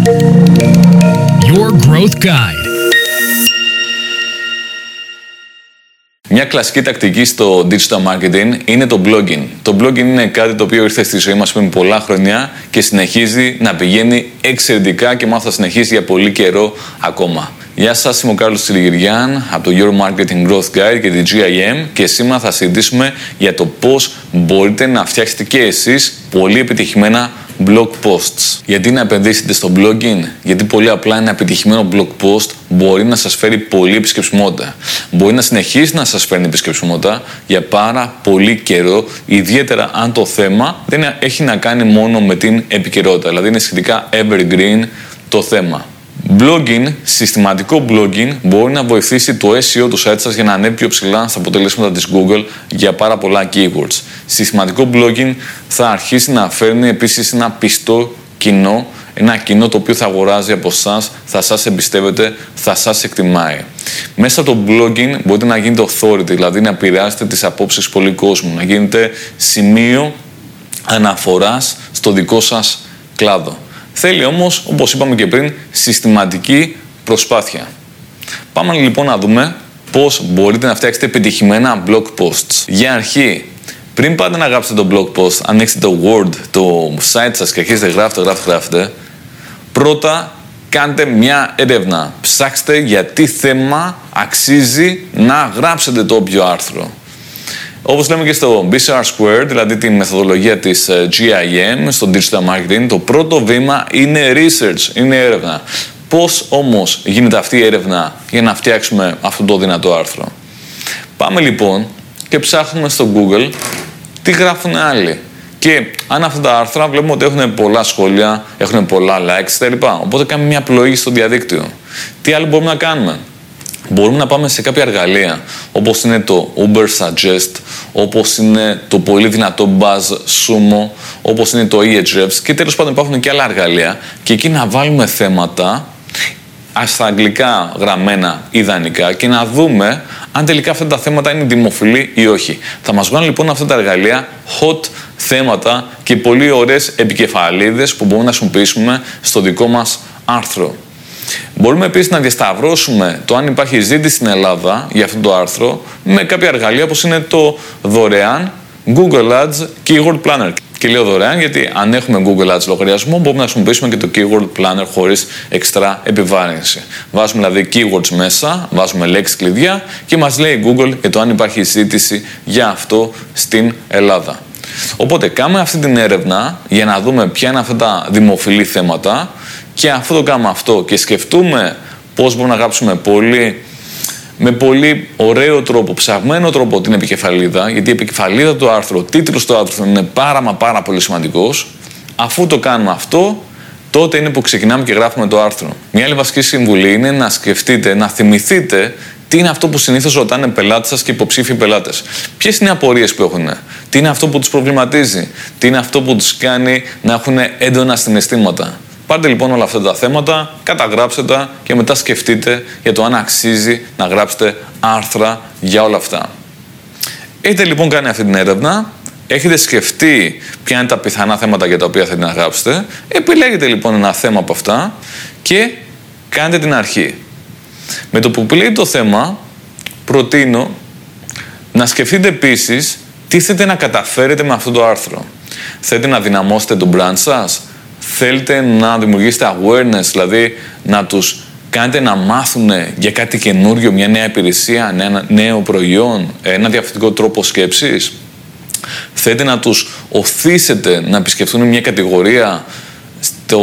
Your Growth Guide. Μια κλασική τακτική στο digital marketing είναι το blogging. Το blogging είναι κάτι το οποίο ήρθε στη ζωή μας πριν πολλά χρόνια και συνεχίζει να πηγαίνει εξαιρετικά και μάλιστα συνεχίζει για πολύ καιρό ακόμα. Γεια σας, είμαι ο Κάρλος Τσιλιγυριάν από το Your Marketing Growth Guide και την GIM και σήμερα θα συζητήσουμε για το πώς μπορείτε να φτιάξετε και εσείς πολύ επιτυχημένα blog posts. Γιατί να επενδύσετε στο blogging, γιατί πολύ απλά ένα επιτυχημένο blog post μπορεί να σας φέρει πολύ επισκεψιμότητα. Μπορεί να συνεχίσει να σας φέρνει επισκεψιμότητα για πάρα πολύ καιρό, ιδιαίτερα αν το θέμα δεν έχει να κάνει μόνο με την επικαιρότητα, δηλαδή είναι σχετικά evergreen το θέμα. Blogging, συστηματικό blogging, μπορεί να βοηθήσει το SEO του site σας για να ανέβει πιο ψηλά στα αποτελέσματα της Google για πάρα πολλά keywords. Συστηματικό blogging θα αρχίσει να φέρνει επίσης ένα πιστό κοινό, ένα κοινό το οποίο θα αγοράζει από εσά, θα σας εμπιστεύεται, θα σας εκτιμάει. Μέσα από το blogging μπορείτε να γίνετε authority, δηλαδή να επηρεάσετε τις απόψεις πολλοί κόσμου, να γίνετε σημείο αναφοράς στο δικό σας κλάδο. Θέλει όμως, όπως είπαμε και πριν, συστηματική προσπάθεια. Πάμε λοιπόν να δούμε πώς μπορείτε να φτιάξετε επιτυχημένα blog posts. Για αρχή, πριν πάτε να γράψετε το blog post, ανοίξετε το Word, το site σας και αρχίσετε γράφετε, γράφετε, γράφετε, πρώτα κάντε μια έρευνα. Ψάξτε για τι θέμα αξίζει να γράψετε το όποιο άρθρο. Όπως λέμε και στο BCR Square, δηλαδή τη μεθοδολογία της ε, GIM στο Digital Marketing, το πρώτο βήμα είναι research, είναι έρευνα. Πώς όμως γίνεται αυτή η έρευνα για να φτιάξουμε αυτό το δυνατό άρθρο; Πάμε λοιπόν και ψάχνουμε στο Google τι γράφουν άλλοι. Και αν αυτά τα άρθρα βλέπουμε ότι έχουν πολλά σχόλια, έχουν πολλά likes κτλ. Οπότε κάνουμε μια πλοήγηση στο διαδίκτυο. Τι άλλο μπορούμε να κάνουμε; Μπορούμε να πάμε σε κάποια εργαλεία όπως είναι το Uber Suggest, όπως είναι το πολύ δυνατό Buzz Sumo, όπως είναι το Ahrefs και τέλος πάντων υπάρχουν και άλλα εργαλεία και εκεί να βάλουμε θέματα στα αγγλικά γραμμένα ιδανικά και να δούμε αν τελικά αυτά τα θέματα είναι δημοφιλή ή όχι. Θα μας βγάλουν λοιπόν αυτά τα εργαλεία hot θέματα και πολύ ωραίες επικεφαλίδες που μπορούμε να χρησιμοποιήσουμε στο δικό μας άρθρο. Μπορούμε επίσης να διασταυρώσουμε το αν υπάρχει ζήτηση στην Ελλάδα για αυτό το άρθρο με κάποια εργαλεία όπως είναι το δωρεάν Google Ads Keyword Planner. Και λέω δωρεάν γιατί αν έχουμε Google Ads λογαριασμό μπορούμε να χρησιμοποιήσουμε και το Keyword Planner χωρίς εξτρά επιβάρυνση. Βάζουμε δηλαδή keywords μέσα, βάζουμε λέξεις κλειδιά και μας λέει Google για το αν υπάρχει ζήτηση για αυτό στην Ελλάδα. Οπότε κάνουμε αυτή την έρευνα για να δούμε ποια είναι αυτά τα δημοφιλή θέματα και αφού το κάνουμε αυτό και σκεφτούμε πώς μπορούμε να γράψουμε πολύ, με πολύ ωραίο τρόπο, ψαγμένο τρόπο την επικεφαλίδα, γιατί η επικεφαλίδα του άρθρου, ο τίτλος του άρθρου είναι πάρα μα πάρα πολύ σημαντικός, αφού το κάνουμε αυτό, τότε είναι που ξεκινάμε και γράφουμε το άρθρο. Μια άλλη βασική συμβουλή είναι να σκεφτείτε, να θυμηθείτε τι είναι αυτό που συνήθως ρωτάνε πελάτες σας και υποψήφιοι πελάτες. Ποιες είναι οι απορίες που έχουν, τι είναι αυτό που τους προβληματίζει, τι είναι αυτό που τους κάνει να έχουν έντονα συναισθήματα; Πάρτε λοιπόν όλα αυτά τα θέματα, καταγράψτε τα και μετά σκεφτείτε για το αν αξίζει να γράψετε άρθρα για όλα αυτά. Έχετε λοιπόν κάνει αυτή την έρευνα, έχετε σκεφτεί ποια είναι τα πιθανά θέματα για τα οποία θέλετε να γράψετε, επιλέγετε λοιπόν ένα θέμα από αυτά και κάντε την αρχή. Με το που επιλέγετε το θέμα, προτείνω να σκεφτείτε επίσης τι θέλετε να καταφέρετε με αυτό το άρθρο. Θέλετε να δυναμώσετε το brand σας, θέλετε να δημιουργήσετε awareness, δηλαδή να τους κάνετε να μάθουν για κάτι καινούριο, μια νέα υπηρεσία, ένα νέο προϊόν, ένα διαφορετικό τρόπο σκέψης; Θέλετε να τους οθήσετε να επισκεφτούν μια κατηγορία στο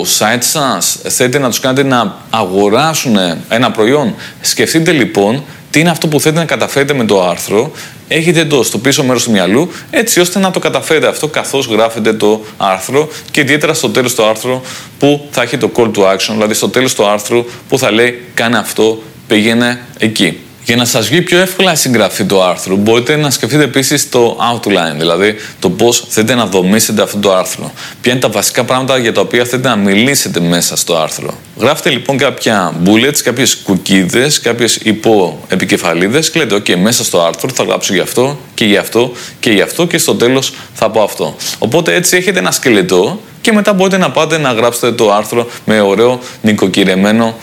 site σας. Θέλετε να τους κάνετε να αγοράσουν ένα προϊόν; Σκεφτείτε λοιπόν τι είναι αυτό που θέλετε να καταφέρετε με το άρθρο, έχετε το στο πίσω μέρος του μυαλού, έτσι ώστε να το καταφέρετε αυτό καθώς γράφετε το άρθρο και ιδιαίτερα στο τέλος του άρθρου που θα έχει το call to action, δηλαδή στο τέλος του άρθρου που θα λέει κάνε αυτό, πήγαινε εκεί. Για να σας βγει πιο εύκολα η συγγραφή του άρθρου, μπορείτε να σκεφτείτε επίσης το outline, δηλαδή το πώς θέλετε να δομήσετε αυτό το άρθρο. Ποια είναι τα βασικά πράγματα για τα οποία θέλετε να μιλήσετε μέσα στο άρθρο. Γράφετε λοιπόν κάποια bullets, κάποιες κουκίδες, κάποιες υποεπικεφαλίδες και λέτε, OK, μέσα στο άρθρο θα γράψω γι' αυτό και γι' αυτό και γι' αυτό και στο τέλος θα πω αυτό. Οπότε έτσι έχετε ένα σκελετό και μετά μπορείτε να πάτε να γράψετε το άρθρο με ωραίο νοικοκυρεμένο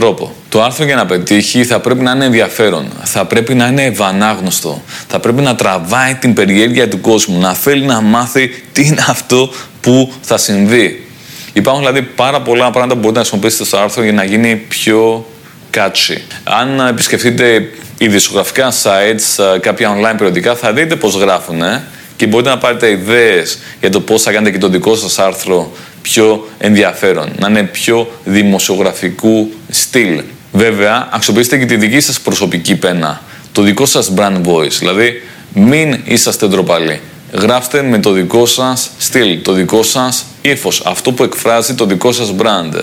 τρόπο. Το άρθρο για να πετύχει θα πρέπει να είναι ενδιαφέρον, θα πρέπει να είναι ευανάγνωστο, θα πρέπει να τραβάει την περιέργεια του κόσμου, να θέλει να μάθει τι είναι αυτό που θα συμβεί. Υπάρχουν δηλαδή πάρα πολλά πράγματα που μπορείτε να χρησιμοποιήσετε στο άρθρο για να γίνει πιο catchy. Αν επισκεφτείτε ειδησιογραφικά sites, κάποια online περιοδικά, θα δείτε πώς γράφουν και μπορείτε να πάρετε ιδέες για το πώς θα κάνετε και το δικό σας άρθρο πιο ενδιαφέρον, να είναι πιο δημοσιογραφικού στυλ. Βέβαια, αξιοποιήστε και τη δική σας προσωπική πένα, το δικό σας brand voice, δηλαδή μην είσαστε ντροπαλοί. Γράφτε με το δικό σας στυλ, το δικό σας ύφος, αυτό που εκφράζει το δικό σας brand.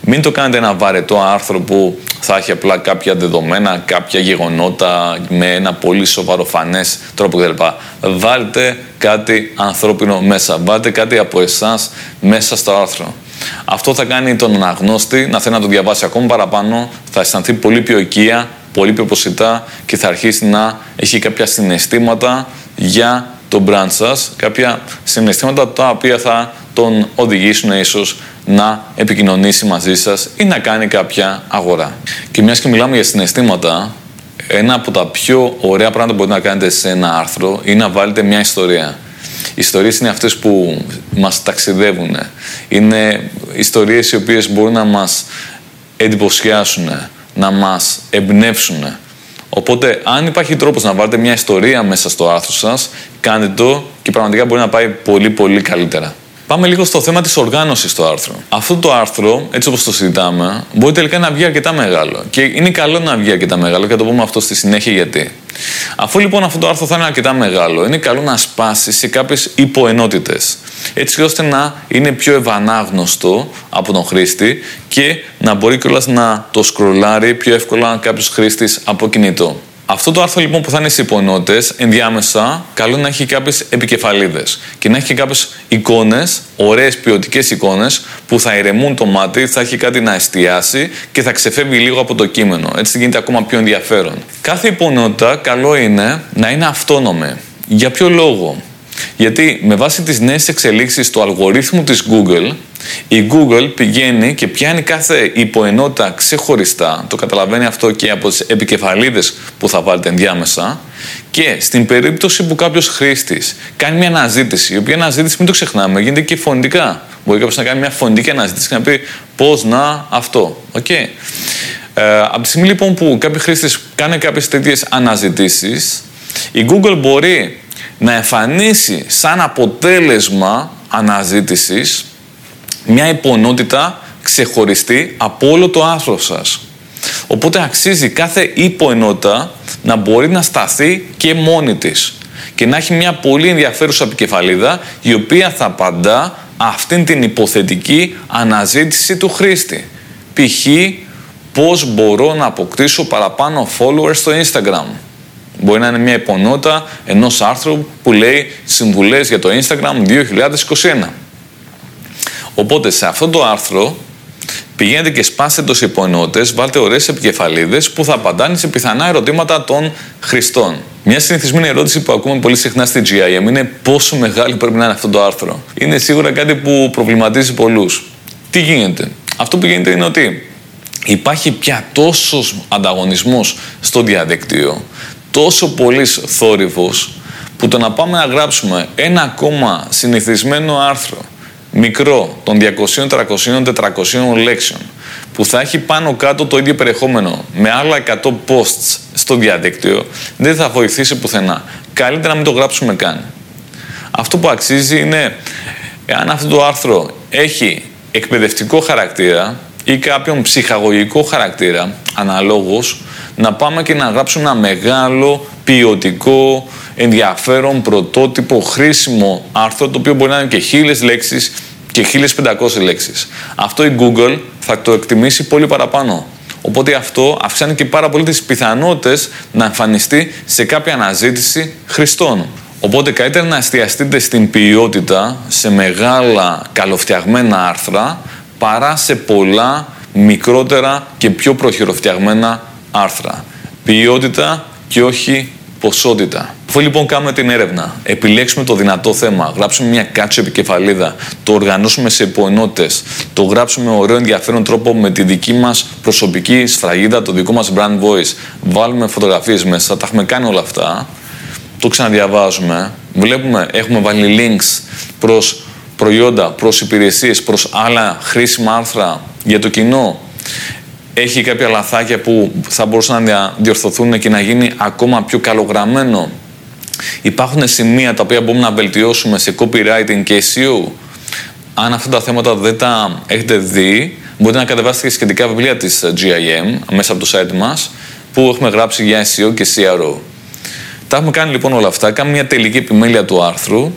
Μην το κάνετε ένα βαρετό άρθρο που θα έχει απλά κάποια δεδομένα, κάποια γεγονότα με ένα πολύ σοβαροφανές τρόπο κτλ. Βάλτε κάτι ανθρώπινο μέσα. Βάλτε κάτι από εσάς μέσα στο άρθρο. Αυτό θα κάνει τον αναγνώστη να θέλει να το διαβάσει ακόμα παραπάνω, θα αισθανθεί πολύ πιο οικία, πολύ πιο προσιτά και θα αρχίσει να έχει κάποια συναισθήματα για το brand σας, κάποια συναισθήματα τα οποία θα τον οδηγήσουν ίσως να επικοινωνήσει μαζί σας ή να κάνει κάποια αγορά. Και μιας και μιλάμε για συναισθήματα, ένα από τα πιο ωραία πράγματα που μπορείτε να κάνετε σε ένα άρθρο είναι να βάλετε μια ιστορία. Οι ιστορίες είναι αυτές που μας ταξιδεύουν. Είναι ιστορίες οι οποίες μπορούν να μας εντυπωσιάσουν, να μας εμπνεύσουν. Οπότε, αν υπάρχει τρόπος να βάλετε μια ιστορία μέσα στο άρθρο σας, κάντε το και πραγματικά μπορεί να πάει πολύ πολύ καλύτερα. Πάμε λίγο στο θέμα της οργάνωσης του άρθρου. Αυτό το άρθρο, έτσι όπως το συζητάμε, μπορεί τελικά να βγει αρκετά μεγάλο. Και είναι καλό να βγει αρκετά μεγάλο και θα το πούμε αυτό στη συνέχεια γιατί. Αφού λοιπόν αυτό το άρθρο θα είναι αρκετά μεγάλο, είναι καλό να σπάσει σε κάποιες υποενότητες. Έτσι ώστε να είναι πιο ευανάγνωστο από τον χρήστη και να μπορεί κιόλας να το σκρολάρει πιο εύκολα κάποιος χρήστης από κινητό. Αυτό το άρθρο λοιπόν που θα είναι στις υποενότητες, ενδιάμεσα, καλό να έχει κάποιες επικεφαλίδες και να έχει και κάποιες εικόνες, ωραίες ποιοτικές εικόνες, που θα ηρεμούν το μάτι, θα έχει κάτι να εστιάσει και θα ξεφεύγει λίγο από το κείμενο. Έτσι γίνεται ακόμα πιο ενδιαφέρον. Κάθε υποενότητα καλό είναι να είναι αυτόνομη. Για ποιο λόγο, γιατί με βάση τις νέες εξελίξεις του αλγορίθμου της Google, η Google πηγαίνει και πιάνει κάθε υποενότητα ξεχωριστά, το καταλαβαίνει αυτό και από τις επικεφαλίδες που θα βάλετε ενδιάμεσα, και στην περίπτωση που κάποιος χρήστης κάνει μια αναζήτηση, η οποία αναζήτηση μην το ξεχνάμε, γίνεται και φωνητικά. Μπορεί κάποιος να κάνει μια φωνητική αναζήτηση και να πει πώς να αυτό. Okay. Ε, από τη στιγμή λοιπόν που κάποιοι χρήστες κάνουν κάποιες τέτοιες αναζητήσεις, η Google μπορεί να εμφανίσει σαν αποτέλεσμα αναζήτησης μια υπονότητα ξεχωριστή από όλο το άρθρο σας. Οπότε αξίζει κάθε υποενότητα να μπορεί να σταθεί και μόνη της και να έχει μια πολύ ενδιαφέρουσα επικεφαλίδα η οποία θα απαντά αυτήν την υποθετική αναζήτηση του χρήστη. Π.χ. πώς μπορώ να αποκτήσω παραπάνω followers στο Instagram. Μπορεί να είναι μια υπονότητα ενός άρθρου που λέει συμβουλές για το Instagram 2021. Οπότε σε αυτό το άρθρο πηγαίνετε και σπάστε τους υποενότητες, βάλτε ωραίες επικεφαλίδες που θα απαντάνε σε πιθανά ερωτήματα των χρηστών. Μια συνηθισμένη ερώτηση που ακούμε πολύ συχνά στη GIM είναι πόσο μεγάλο πρέπει να είναι αυτό το άρθρο; Είναι σίγουρα κάτι που προβληματίζει πολλούς. Τι γίνεται; Αυτό που γίνεται είναι ότι υπάρχει πια τόσος ανταγωνισμός στο διαδικτύο τόσο πολύ θόρυβος που το να πάμε να γράψουμε ένα ακόμα συνηθισμένο άρθρο μικρό των 200, 300, 400 λέξεων που θα έχει πάνω κάτω το ίδιο περιεχόμενο με άλλα 100 posts στο διαδίκτυο δεν θα βοηθήσει πουθενά. Καλύτερα να μην το γράψουμε καν. Αυτό που αξίζει είναι αν αυτό το άρθρο έχει εκπαιδευτικό χαρακτήρα ή κάποιον ψυχαγωγικό χαρακτήρα, αναλόγως, να πάμε και να γράψουμε ένα μεγάλο, ποιοτικό, ενδιαφέρον, πρωτότυπο, χρήσιμο άρθρο, το οποίο μπορεί να είναι και χίλιες λέξεις και 1500 λέξεις. Αυτό η Google θα το εκτιμήσει πολύ παραπάνω. Οπότε αυτό αυξάνει και πάρα πολύ τις πιθανότητες να εμφανιστεί σε κάποια αναζήτηση χρηστών. Οπότε καλύτερα να εστιαστείτε στην ποιότητα, σε μεγάλα καλοφτιαγμένα άρθρα, παρά σε πολλά μικρότερα και πιο προχειροφτιαγμένα άρθρα. Ποιότητα και όχι ποσότητα. Αφού λοιπόν κάνουμε την έρευνα, επιλέξουμε το δυνατό θέμα, γράψουμε μια κάτσο επικεφαλίδα, το οργανώσουμε σε υποενότητες, το γράψουμε με ωραίο ενδιαφέρον τρόπο με τη δική μας προσωπική σφραγίδα, το δικό μας brand voice, βάλουμε φωτογραφίες μέσα, τα έχουμε κάνει όλα αυτά, το ξαναδιαβάζουμε, βλέπουμε, έχουμε βάλει links προς προϊόντα, προς υπηρεσίες, προς άλλα χρήσιμα άρθρα για το κοινό έχει κάποια λαθάκια που θα μπορούσαν να διορθωθούν και να γίνει ακόμα πιο καλογραμμένο; Υπάρχουν σημεία τα οποία μπορούμε να βελτιώσουμε σε copywriting και SEO. Αν αυτά τα θέματα δεν τα έχετε δει, μπορείτε να κατεβάσετε και σχετικά βιβλία της GIM μέσα από το site μας, που έχουμε γράψει για SEO και CRO. Τα έχουμε κάνει λοιπόν όλα αυτά, κάνουμε μια τελική επιμέλεια του άρθρου.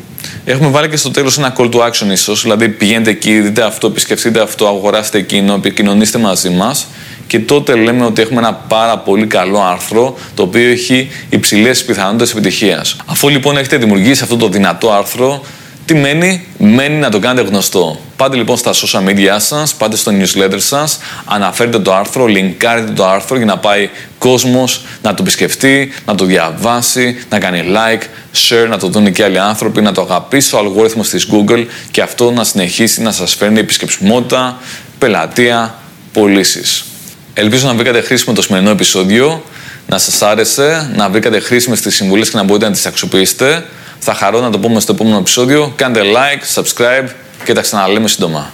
Έχουμε βάλει και στο τέλος ένα call to action ίσως, δηλαδή πηγαίνετε εκεί, δείτε αυτό, επισκεφτείτε αυτό, αγοράστε εκείνο, επικοινωνήστε μαζί μας και τότε λέμε ότι έχουμε ένα πάρα πολύ καλό άρθρο το οποίο έχει υψηλές πιθανότητες επιτυχίας. Αφού λοιπόν έχετε δημιουργήσει αυτό το δυνατό άρθρο, τι μένει, μένει να το κάνετε γνωστό. Πάτε λοιπόν στα social media σας, πάτε στο newsletter σας, αναφέρετε το άρθρο, linkάρετε το άρθρο για να πάει κόσμος να το επισκεφτεί, να το διαβάσει, να κάνει like, share, να το δουν και άλλοι άνθρωποι, να το αγαπήσει ο αλγόριθμος της Google και αυτό να συνεχίσει να σας φέρνει επισκεψιμότητα, πελατεία, πωλήσεις. Ελπίζω να βρήκατε χρήσιμο το σημερινό επεισόδιο, να σας άρεσε, να βρήκατε χρήσιμες τις συμβουλές και να μπορείτε να τις αξιοποιήσετε. Θα χαρώ να το πούμε στο επόμενο επεισόδιο. Κάντε like, subscribe και τα ξαναλέμε σύντομα.